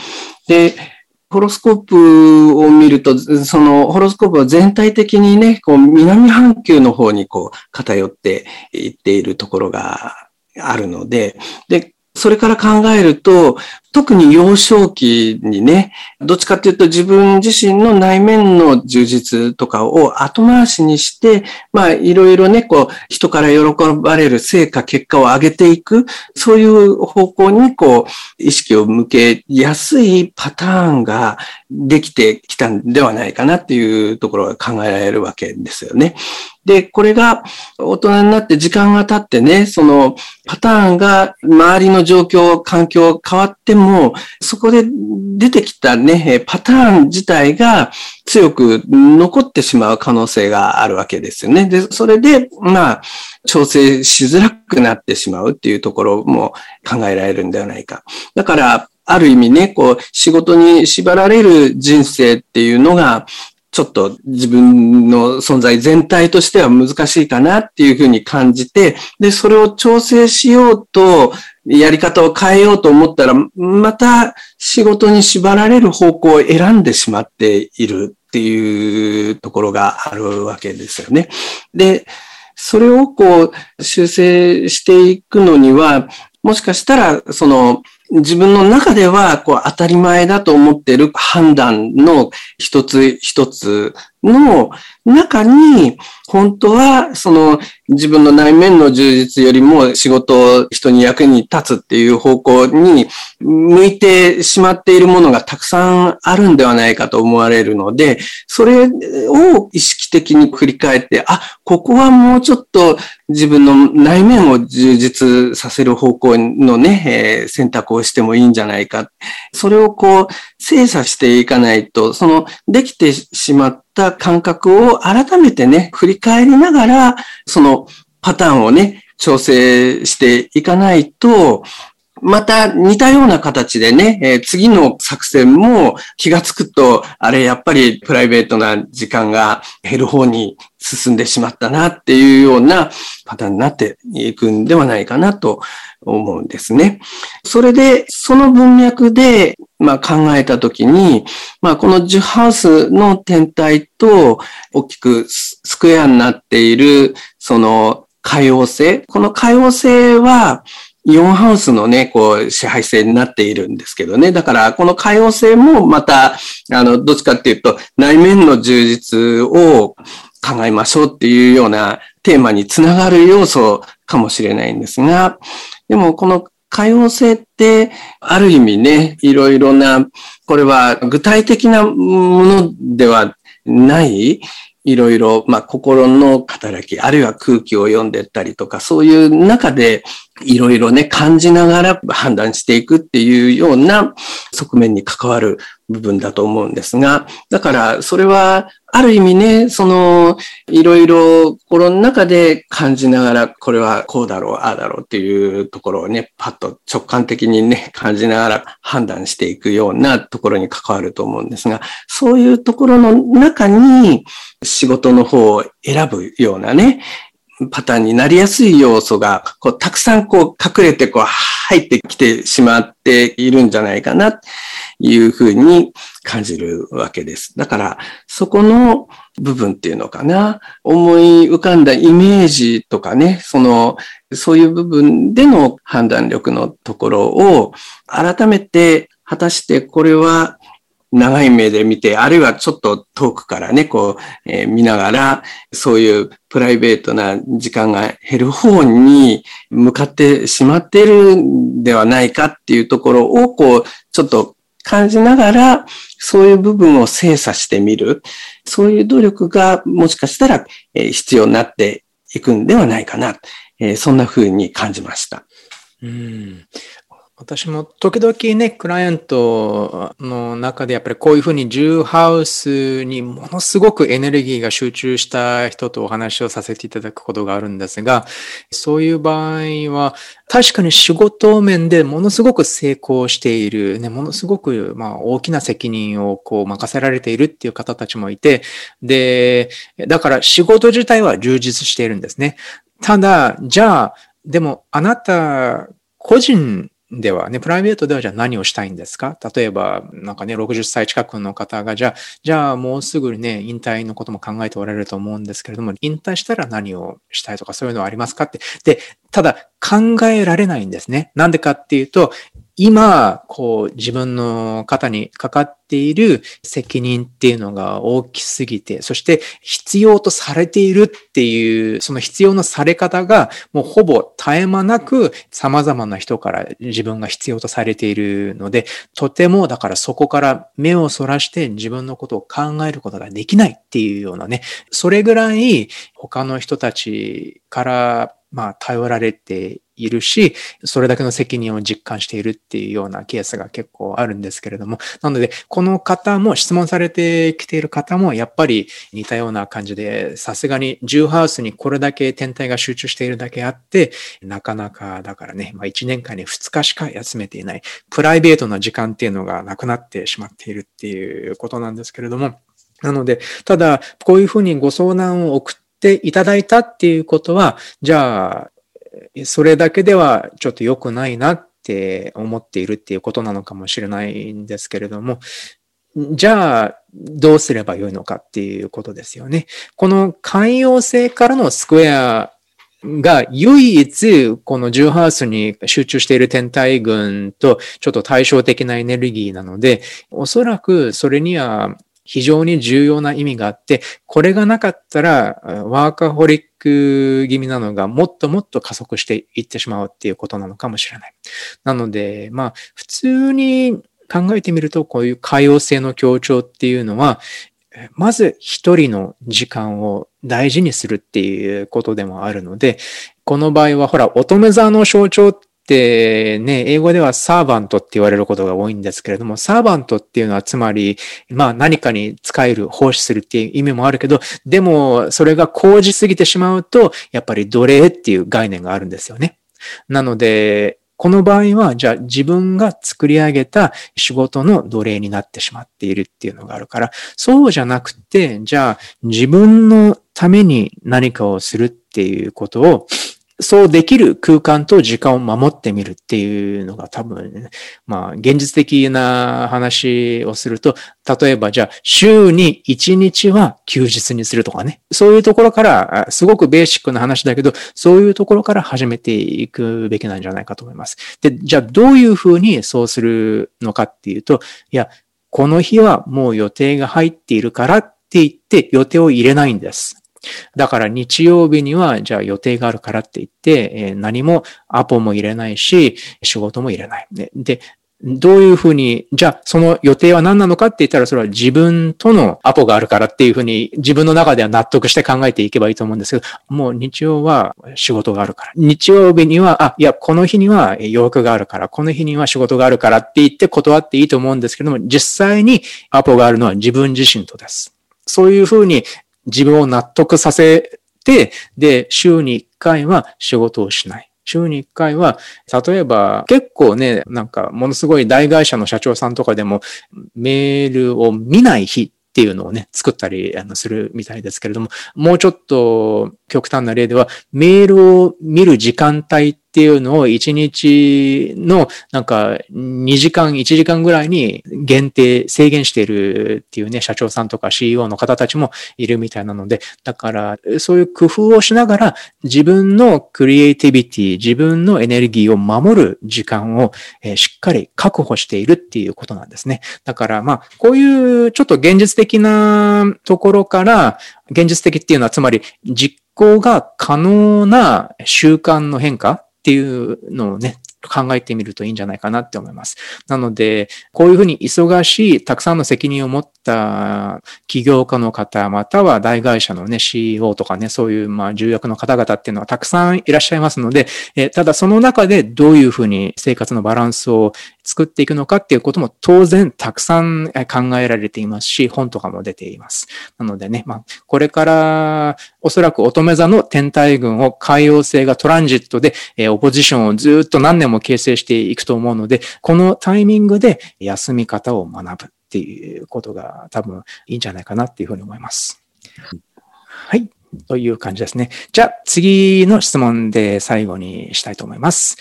で、ホロスコープを見ると、そのホロスコープは全体的にね、こう南半球の方にこう偏っていっているところがあるので、で、それから考えると、特に幼少期にね、どっちかっていうと自分自身の内面の充実とかを後回しにして、まあいろいろね、こう人から喜ばれる成果、結果を上げていく、そういう方向にこう意識を向けやすいパターンができてきたんではないかなっていうところが考えられるわけですよね。で、これが大人になって時間が経ってね、そのパターンが周りの状況、環境変わっても、そこで出てきたね、パターン自体が強く残ってしまう可能性があるわけですよね。で、それで、まあ、調整しづらくなってしまうっていうところも考えられるんではないか。だから、ある意味ね、こう、仕事に縛られる人生っていうのが、ちょっと自分の存在全体としては難しいかなっていうふうに感じて、で、それを調整しようと、やり方を変えようと思ったら、また仕事に縛られる方向を選んでしまっているっていうところがあるわけですよね。で、それをこう修正していくのには、もしかしたら、その、自分の中ではこう当たり前だと思っている判断の一つ一つの中に、本当はその自分の内面の充実よりも仕事を人に役に立つっていう方向に向いてしまっているものがたくさんあるんではないかと思われるので、それを意識的に振り返って、あ、ここはもうちょっと自分の内面を充実させる方向のね、えー、選択をしてもいいんじゃないか。それをこう、精査していかないと、その、できてしまったた感覚を改めてね、振り返りながら、そのパターンをね、調整していかないと、また似たような形でね、えー、次の作戦も気がつくと、あれやっぱりプライベートな時間が減る方に進んでしまったなっていうようなパターンになっていくんではないかなと思うんですね。それで、その文脈で、まあ、考えたときに、まあ、このジュハウスの天体と大きくスクエアになっている、その海王星。この海王星は、イオンハウスのね、こう、支配性になっているんですけどね。だから、この海王星もまた、あの、どっちかっていうと、内面の充実を考えましょうっていうようなテーマにつながる要素かもしれないんですが、でも、この海王星って、ある意味ね、いろいろな、これは具体的なものではない、いろいろ、まあ、心の働き、あるいは空気を読んでったりとか、そういう中で、いろいろね、感じながら判断していくっていうような側面に関わる部分だと思うんですが、だからそれはある意味ね、その、いろいろ心の中で感じながら、これはこうだろう、ああだろうっていうところをね、パッと直感的にね、感じながら判断していくようなところに関わると思うんですが、そういうところの中に仕事の方を選ぶようなね、パターンになりやすい要素が、こう、たくさんこう、隠れてこう、入ってきてしまっているんじゃないかな、いうふうに感じるわけです。だから、そこの部分っていうのかな、思い浮かんだイメージとかね、その、そういう部分での判断力のところを、改めて、果たしてこれは長い目で見て、あるいはちょっと遠くからね、こう、えー、見ながら、そういうプライベートな時間が減る方に向かってしまっているんではないかっていうところを、こう、ちょっと感じながら、そういう部分を精査してみる。そういう努力がもしかしたらえ必要になっていくんではないかなえ。そんな風に感じました。うん私も時々ね、クライアントの中でやっぱりこういうふうにジューハウスにものすごくエネルギーが集中した人とお話をさせていただくことがあるんですが、そういう場合は確かに仕事面でものすごく成功している、ね、ものすごくまあ大きな責任をこう任せられているっていう方たちもいて、で、だから仕事自体は充実しているんですね。ただ、じゃあ、でもあなた個人ではね、プライベートではじゃあ何をしたいんですか？例えば、なんかね、60歳近くの方が、じゃあ、じゃあもうすぐね、引退のことも考えておられると思うんですけれども、引退したら何をしたいとかそういうのはありますか？って。で、ただ考えられないんですね。なんでかっていうと、今、こう、自分の肩にかかっている責任っていうのが大きすぎて、そして必要とされているっていう、その必要のされ方が、もうほぼ絶え間なく様々な人から自分が必要とされているので、とても、だからそこから目をそらして自分のことを考えることができないっていうようなね、それぐらい他の人たちからまあ、頼られているし、それだけの責任を実感しているっていうようなケースが結構あるんですけれども、なので、この方も、質問されてきている方も、やっぱり似たような感じで、さすがにジューハウスにこれだけ天体が集中しているだけあって、なかなか、だからね、まあ1年間に2日しか休めていない、プライベートな時間っていうのがなくなってしまっているっていうことなんですけれども、なので、ただ、こういうふうにご相談を送っていただいたっていうことは、じゃあ、それだけではちょっと良くないなって思っているっていうことなのかもしれないんですけれども、じゃあ、どうすればよいのかっていうことですよね。この寛容性からのスクエアが唯一このジューハウスに集中している天体群とちょっと対照的なエネルギーなので、おそらくそれには非常に重要な意味があって、これがなかったらワーカホリック気味なのがもっともっと加速していってしまうっていうことなのかもしれない。なので、まあ普通に考えてみるとこういう可用性の強調っていうのは、まず一人の時間を大事にするっていうことでもあるので、この場合はほら、乙女座の象徴っね、英語ではサーバントって言われることが多いんですけれども、サーバントっていうのはつまり、まあ何かに使える、奉仕するっていう意味もあるけど、でもそれが高じすぎてしまうと、やっぱり奴隷っていう概念があるんですよね。なので、この場合は、じゃあ自分が作り上げた仕事の奴隷になってしまっているっていうのがあるから、そうじゃなくて、じゃあ自分のために何かをするっていうことを、そうできる空間と時間を守ってみるっていうのが多分、まあ、現実的な話をすると、例えばじゃあ、週に1日は休日にするとかね。そういうところから、すごくベーシックな話だけど、そういうところから始めていくべきなんじゃないかと思います。で、じゃあ、どういうふうにそうするのかっていうと、いや、この日はもう予定が入っているからって言って予定を入れないんです。だから日曜日には、じゃあ予定があるからって言って、えー、何もアポも入れないし、仕事も入れない。で、でどういうふうに、じゃあその予定は何なのかって言ったらそれは自分とのアポがあるからっていうふうに自分の中では納得して考えていけばいいと思うんですけど、もう日曜は仕事があるから。日曜日には、あ、いや、この日には予約があるから、この日には仕事があるからって言って断っていいと思うんですけども、実際にアポがあるのは自分自身とです。そういうふうに自分を納得させて、で、週に1回は仕事をしない。週に1回は、例えば結構ね、なんかものすごい大会社の社長さんとかでもメールを見ない日っていうのをね、作ったりするみたいですけれども、もうちょっと極端な例では、メールを見る時間帯っていうのを1日のなんか2時間、1時間ぐらいに限定、制限しているっていうね、社長さんとか CEO の方たちもいるみたいなので、だからそういう工夫をしながら自分のクリエイティビティ、自分のエネルギーを守る時間をしっかり確保しているっていうことなんですね。だからまあ、こういうちょっと現実的なところから、現実的っていうのはつまり実行が可能な習慣の変化っていうのをね、考えてみるといいんじゃないかなって思います。なので、こういうふうに忙しい、たくさんの責任を持った起業家の方、または大会社のね、CEO とかね、そういう、まあ、重役の方々っていうのはたくさんいらっしゃいますので、えただその中でどういうふうに生活のバランスを作っていくのかっていうことも当然たくさん考えられていますし、本とかも出ています。なのでね、まあ、これからおそらく乙女座の天体群を海洋星がトランジットで、えオポジションをずっと何年も形成していくと思うので、このタイミングで休み方を学ぶっていうことが多分いいんじゃないかなっていうふうに思います。はい。という感じですね。じゃあ次の質問で最後にしたいと思います。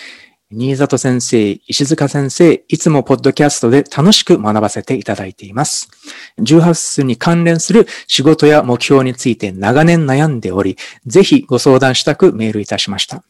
新里先生、石塚先生、いつもポッドキャストで楽しく学ばせていただいています。18数に関連する仕事や目標について長年悩んでおり、ぜひご相談したくメールいたしました。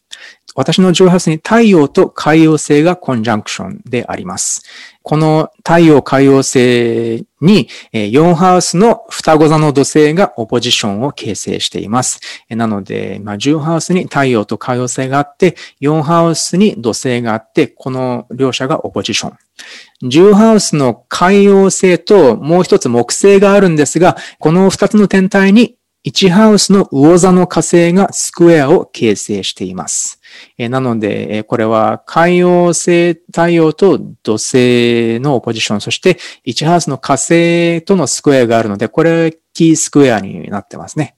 私の18に太陽と海洋星がコンジャンクションであります。この太陽海洋星に4ハウスの双子座の土星がオポジションを形成しています。なので、まあ、10ハウスに太陽と海洋星があって、4ハウスに土星があって、この両者がオポジション。10ハウスの海洋星ともう一つ木星があるんですが、この二つの天体に1ハウスの魚座の火星がスクエアを形成しています。えなので、えこれは海洋星太陽と土星のポジション、そして1ハウスの火星とのスクエアがあるので、これキースクエアになってますね。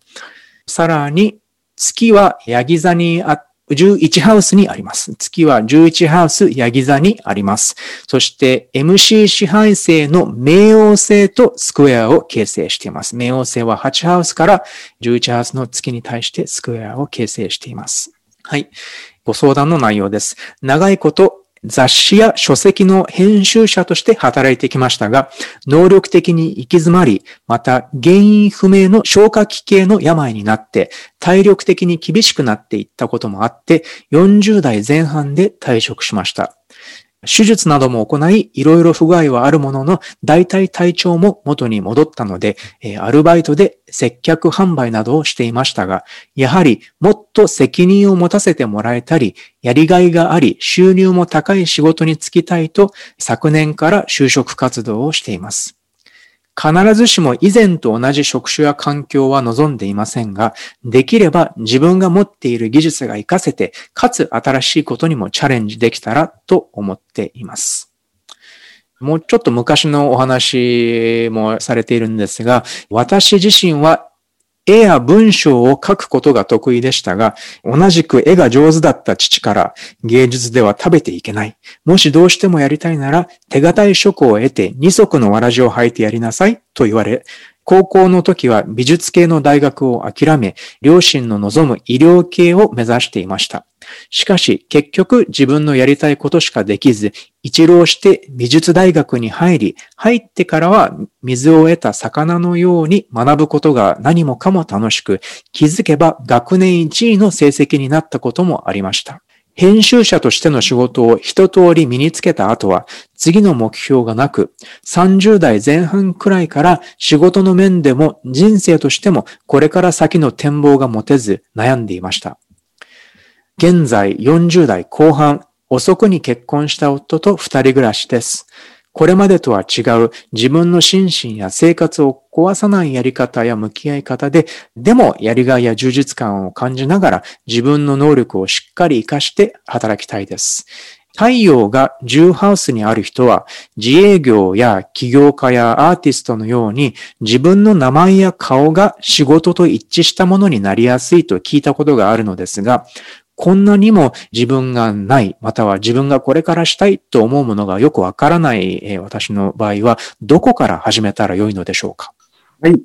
さらに、月はヤギ座にあっ11ハウスにあります。月は11ハウス、ヤギ座にあります。そして MC 支配星の冥王星とスクエアを形成しています。冥王星は8ハウスから11ハウスの月に対してスクエアを形成しています。はい。ご相談の内容です。長いこと雑誌や書籍の編集者として働いてきましたが、能力的に行き詰まり、また原因不明の消化器系の病になって、体力的に厳しくなっていったこともあって、40代前半で退職しました。手術なども行い、いろいろ不具合はあるものの、大体体調も元に戻ったので、えアルバイトで接客販売などをしていましたが、やはりもっと責任を持たせてもらえたり、やりがいがあり、収入も高い仕事に就きたいと、昨年から就職活動をしています。必ずしも以前と同じ職種や環境は望んでいませんが、できれば自分が持っている技術が活かせて、かつ新しいことにもチャレンジできたらと思っています。もうちょっと昔のお話もされているんですが、私自身は絵や文章を書くことが得意でしたが、同じく絵が上手だった父から芸術では食べていけない。もしどうしてもやりたいなら手堅い職を得て二足のわらじを履いてやりなさいと言われ、高校の時は美術系の大学を諦め、両親の望む医療系を目指していました。しかし、結局自分のやりたいことしかできず、一浪して美術大学に入り、入ってからは水を得た魚のように学ぶことが何もかも楽しく、気づけば学年1位の成績になったこともありました。編集者としての仕事を一通り身につけた後は、次の目標がなく、30代前半くらいから仕事の面でも人生としてもこれから先の展望が持てず悩んでいました。現在40代後半、遅くに結婚した夫と二人暮らしです。これまでとは違う自分の心身や生活を壊さないやり方や向き合い方で、でもやりがいや充実感を感じながら自分の能力をしっかり活かして働きたいです。太陽が10ハウスにある人は自営業や起業家やアーティストのように自分の名前や顔が仕事と一致したものになりやすいと聞いたことがあるのですが、こんなにも自分がない、または自分がこれからしたいと思うものがよくわからない、え私の場合は、どこから始めたらよいのでしょうか？はい。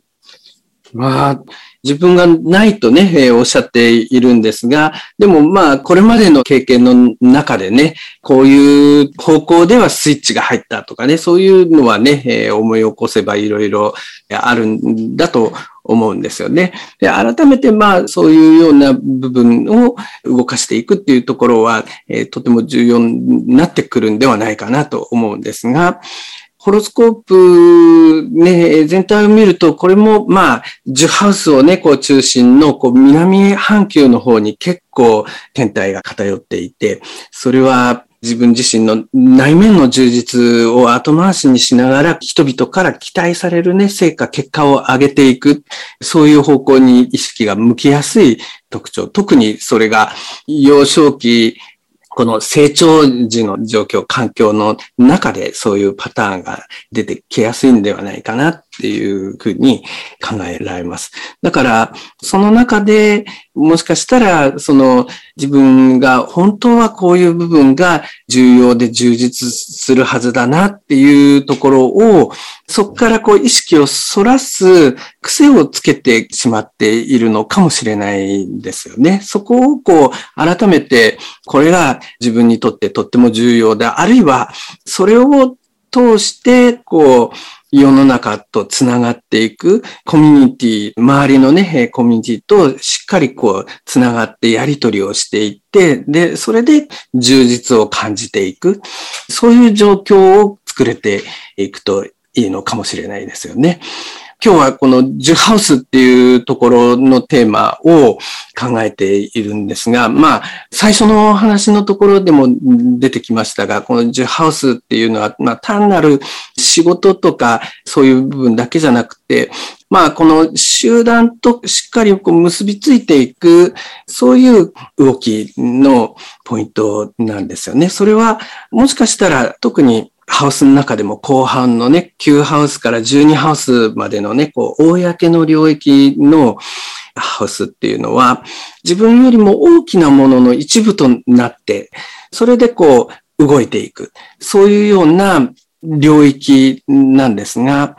まあ、自分がないとね、えー、おっしゃっているんですが、でもまあ、これまでの経験の中でね、こういう方向ではスイッチが入ったとかね、そういうのはね、えー、思い起こせばいろいろあるんだと思うんですよね。で、改めてまあ、そういうような部分を動かしていくっていうところは、えー、とても重要になってくるんではないかなと思うんですが、ホロスコープね、全体を見ると、これもまあ、ジュハウスをね、こう中心のこう南半球の方に結構天体が偏っていて、それは自分自身の内面の充実を後回しにしながら人々から期待されるね、成果、結果を上げていく。そういう方向に意識が向きやすい特徴。特にそれが幼少期この成長時の状況、環境の中でそういうパターンが出てきやすいんではないかなっていうふうに考えられます。だから、その中でもしかしたら、その自分が本当はこういう部分が重要で充実するはずだなっていうところを、そこからこう意識を反らす癖をつけてしまっているのかもしれないんですよね。そこをこう改めてこれが自分にとってとっても重要で、あるいはそれを通してこう世の中とつながっていくコミュニティ、周りのね、コミュニティとしっかりこうつながってやり取りをしていって、で、それで充実を感じていく。そういう状況を作れていくといいのかもしれないですよね。今日はこのジュハウスっていうところのテーマを考えているんですが、まあ、最初の話のところでも出てきましたが、このジュハウスっていうのは、まあ、単なる仕事とかそういう部分だけじゃなくて、まあ、この集団としっかりこう結びついていく、そういう動きのポイントなんですよね。それは、もしかしたら特にハウスの中でも後半のね、9ハウスから12ハウスまでのね、こう、公の領域のハウスっていうのは、自分よりも大きなものの一部となって、それでこう動いていく。そういうような領域なんですが、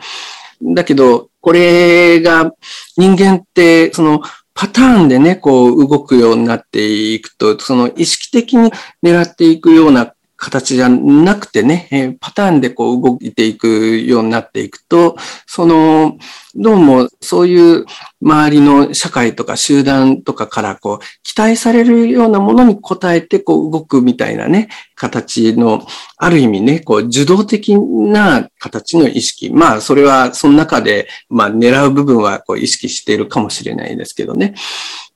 だけど、これが人間って、そのパターンでね、こう動くようになっていくと、その意識的に狙っていくような形じゃなくてね、えパターンでこう動いていくようになっていくと、その、どうもそういう周りの社会とか集団とかからこう期待されるようなものに応えてこう動くみたいなね、形の、ある意味ね、こう受動的な形の意識。まあそれはその中で、まあ狙う部分はこう意識しているかもしれないですけどね。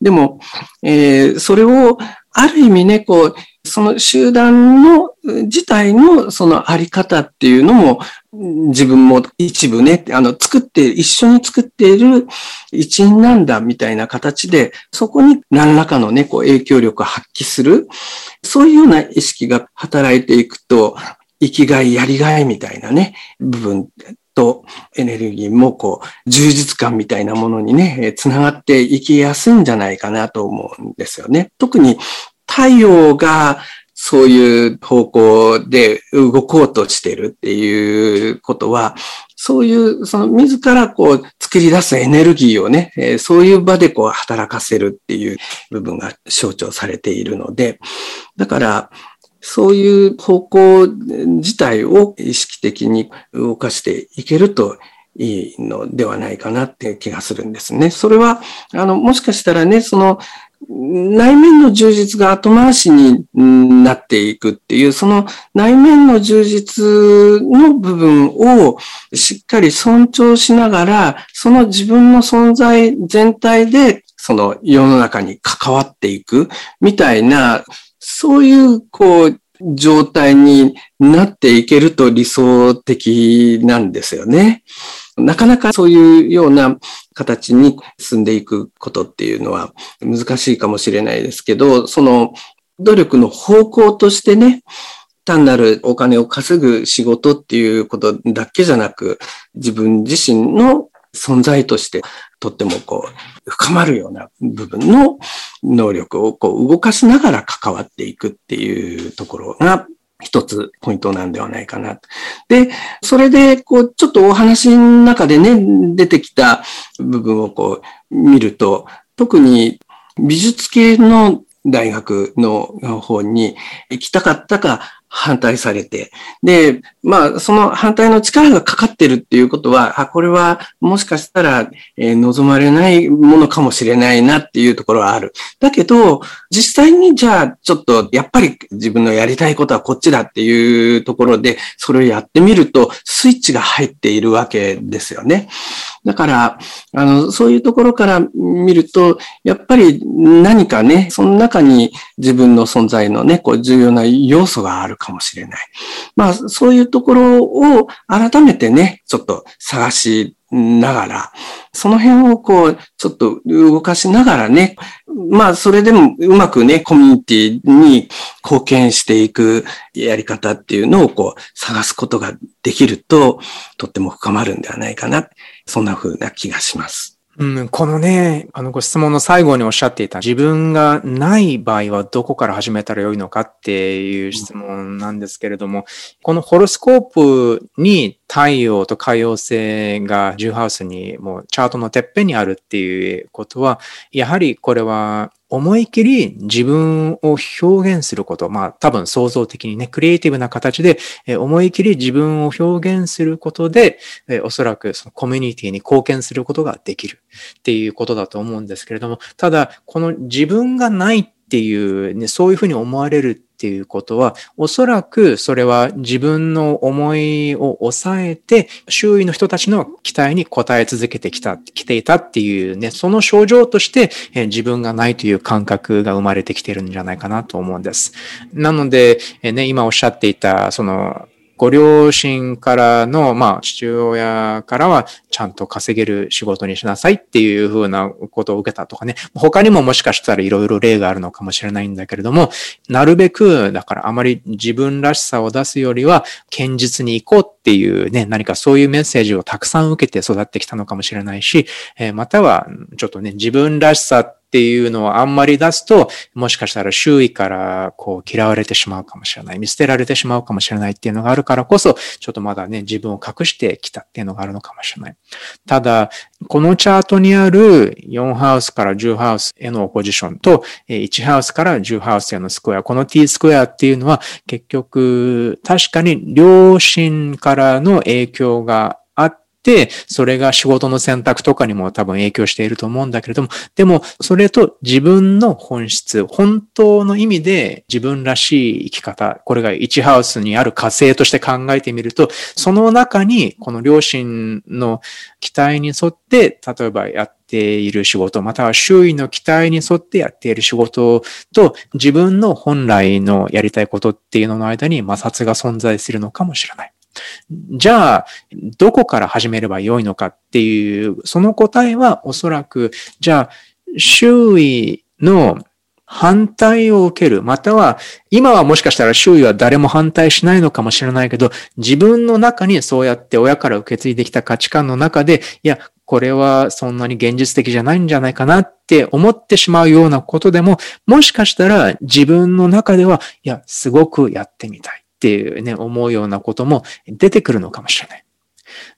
でも、えー、それをある意味ね、こう、その集団の自体のそのあり方っていうのも自分も一部ね、あの作って、一緒に作っている一員なんだみたいな形で、そこに何らかのね、こう影響力を発揮する、そういうような意識が働いていくと、生きがい、やりがいみたいなね、部分とエネルギーもこう、充実感みたいなものにね、つながっていきやすいんじゃないかなと思うんですよね。特に太陽がそういう方向で動こうとしてるっていうことは、そういう、その自らこう作り出すエネルギーをね、そういう場でこう働かせるっていう部分が象徴されているので、だから、そういう方向自体を意識的に動かしていけるといいのではないかなって気がするんですね。それは、あの、もしかしたらね、その、内面の充実が後回しになっていくっていう、その内面の充実の部分をしっかり尊重しながら、その自分の存在全体で、その世の中に関わっていくみたいな、そういう、こう、状態になっていけると理想的なんですよね。なかなかそういうような形に進んでいくことっていうのは難しいかもしれないですけど、その努力の方向としてね、単なるお金を稼ぐ仕事っていうことだけじゃなく、自分自身の存在としてとってもこう深まるような部分の能力をこう動かしながら関わっていくっていうところが一つポイントなんではないかな。で、それで、こう、ちょっとお話の中でね、出てきた部分をこう、見ると、特に美術系の大学の方に行きたかったか反対されて、で、まあ、その反対の力がかかってるっていうことは、あ、これはもしかしたら、えー、望まれないものかもしれないなっていうところはある。だけど、実際にじゃあ、ちょっと、やっぱり自分のやりたいことはこっちだっていうところで、それをやってみると、スイッチが入っているわけですよね。だから、あの、そういうところから見ると、やっぱり何かね、その中に自分の存在のね、こう重要な要素があるかもしれない。まあ、そういうところを改めてね、ちょっと探しながら、その辺をこう、ちょっと動かしながらね、まあ、それでもうまくね、コミュニティに貢献していくやり方っていうのをこう、探すことができると、とっても深まるんではないかな。そんな風な気がします。うん、このね、あのご質問の最後におっしゃっていた自分がない場合はどこから始めたらよいのかっていう質問なんですけれども、このホロスコープに太陽と海洋星がジューハウスにもうチャートのてっぺんにあるっていうことは、やはりこれは思い切り自分を表現すること、まあ多分創造的にね、クリエイティブな形で、え思い切り自分を表現することで、えおそらくそのコミュニティに貢献することができる。っていうことだと思うんですけれども、ただ、この自分がないっていう、ね、そういうふうに思われるっていうことは、おそらくそれは自分の思いを抑えて、周囲の人たちの期待に応え続けてきた、来ていたっていうね、その症状として、え自分がないという感覚が生まれてきてるんじゃないかなと思うんです。なので、えね、今おっしゃっていた、その、ご両親からの、まあ、父親からは、ちゃんと稼げる仕事にしなさいっていうふうなことを受けたとかね。他にももしかしたらいろいろ例があるのかもしれないんだけれども、なるべく、だからあまり自分らしさを出すよりは、堅実に行こうっていうね、何かそういうメッセージをたくさん受けて育ってきたのかもしれないし、えー、または、ちょっとね、自分らしさっていうのをあんまり出すと、もしかしたら周囲からこう嫌われてしまうかもしれない、見捨てられてしまうかもしれないっていうのがあるからこそ、ちょっとまだね、自分を隠してきたっていうのがあるのかもしれない。ただ、このチャートにある4ハウスから10ハウスへのポジションと、1ハウスから10ハウスへのスクエア、この T スクエアっていうのは結局、確かに両親からの影響が、それが仕事の選択とかにも多分影響していると思うんだけれども、でも、それと自分の本質、本当の意味で自分らしい生き方、これが1ハウスにある火星として考えてみると、その中に、この両親の期待に沿って、例えばやっている仕事、または周囲の期待に沿ってやっている仕事と自分の本来のやりたいことっていうのの間に摩擦が存在するのかもしれない。じゃあ、どこから始めればよいのかっていう、その答えはおそらく、じゃあ、周囲の反対を受ける。または、今はもしかしたら周囲は誰も反対しないのかもしれないけど、自分の中にそうやって親から受け継いできた価値観の中で、いや、これはそんなに現実的じゃないんじゃないかなって思ってしまうようなことでも、もしかしたら自分の中では、いや、すごくやってみたい。っていうね、思うようなことも出てくるのかもしれない。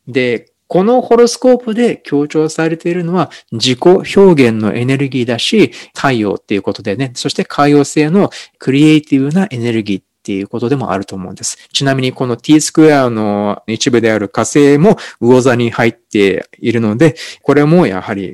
で、このホロスコープで強調されているのは自己表現のエネルギーだし、太陽っていうことでね、そして海洋性のクリエイティブなエネルギーっていうことでもあると思うんです。ちなみにこの t スクエアの一部である火星も魚座に入っているので、これもやはり、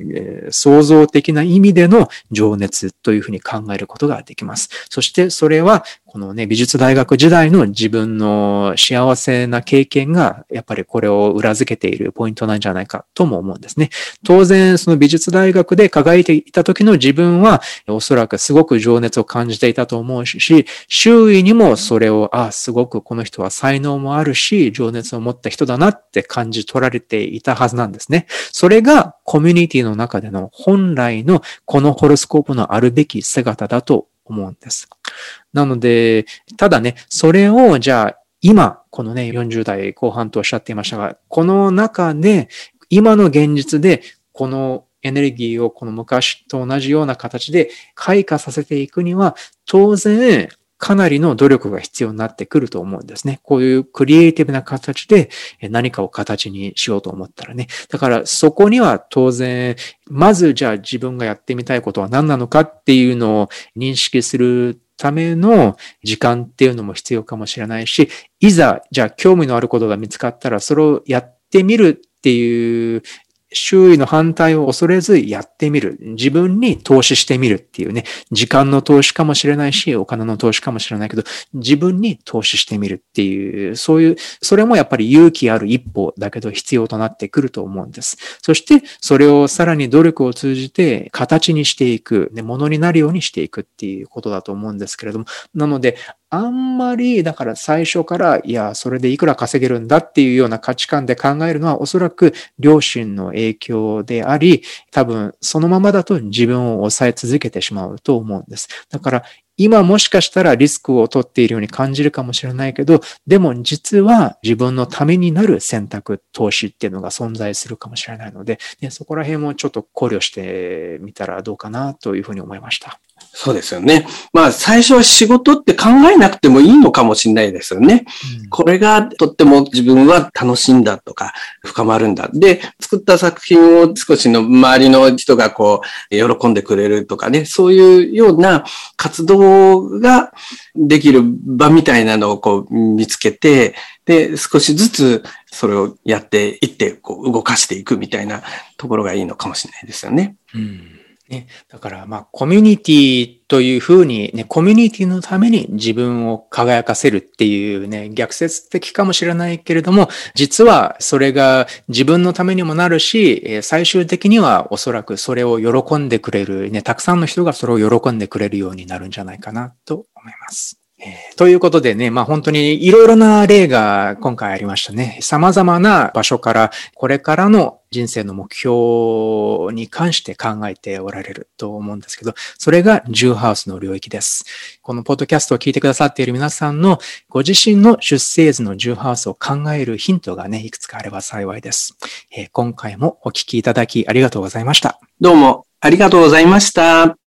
創造的な意味での情熱というふうに考えることができます。そしてそれはこのね、美術大学時代の自分の幸せな経験が、やっぱりこれを裏付けているポイントなんじゃないかとも思うんですね。当然、その美術大学で輝いていた時の自分は、おそらくすごく情熱を感じていたと思うし、周囲にもそれを、あ、すごくこの人は才能もあるし、情熱を持った人だなって感じ取られていたはずなんですね。それがコミュニティの中での本来のこのホロスコープのあるべき姿だと思うんです。なので、ただね、それをじゃあ今、このね、40代後半とおっしゃっていましたが、この中で、今の現実で、このエネルギーをこの昔と同じような形で開花させていくには、当然、かなりの努力が必要になってくると思うんですね。こういうクリエイティブな形で何かを形にしようと思ったらね。だからそこには当然、まずじゃあ自分がやってみたいことは何なのかっていうのを認識するための時間っていうのも必要かもしれないし、いざ、じゃあ興味のあることが見つかったらそれをやってみるっていう周囲の反対を恐れずやってみる。自分に投資してみるっていうね。時間の投資かもしれないし、お金の投資かもしれないけど、自分に投資してみるっていう、そういう、それもやっぱり勇気ある一歩だけど必要となってくると思うんです。そして、それをさらに努力を通じて形にしていく、ね、ものになるようにしていくっていうことだと思うんですけれども、なので、あんまり、だから最初から、いや、それでいくら稼げるんだっていうような価値観で考えるのは、おそらく両親の影響であり、多分そのままだと自分を抑え続けてしまうと思うんです。だから、今もしかしたらリスクを取っているように感じるかもしれないけど、でも実は自分のためになる選択、投資っていうのが存在するかもしれないので、ね、そこら辺もちょっと考慮してみたらどうかなというふうに思いました。そうですよね。まあ、最初は仕事って考えなくてもいいのかもしれないですよね。うん、これがとっても自分は楽しいんだとか、深まるんだ。で、作った作品を少しの周りの人がこう、喜んでくれるとかね、そういうような活動ができる場みたいなのをこう見つけて、で、少しずつそれをやっていって、こう動かしていくみたいなところがいいのかもしれないですよね。うんね、だから、まあ、コミュニティというふうに、ね、コミュニティのために自分を輝かせるっていうね、逆説的かもしれないけれども、実はそれが自分のためにもなるし、最終的にはおそらくそれを喜んでくれる、ね、たくさんの人がそれを喜んでくれるようになるんじゃないかなと思います。え、ということでね、まあ本当にいろいろな例が今回ありましたね。様々な場所からこれからの人生の目標に関して考えておられると思うんですけど、それがジューハウスの領域です。このポッドキャストを聞いてくださっている皆さんのご自身の出生図のジューハウスを考えるヒントがね、いくつかあれば幸いです。えー、今回もお聞きいただきありがとうございました。どうもありがとうございました。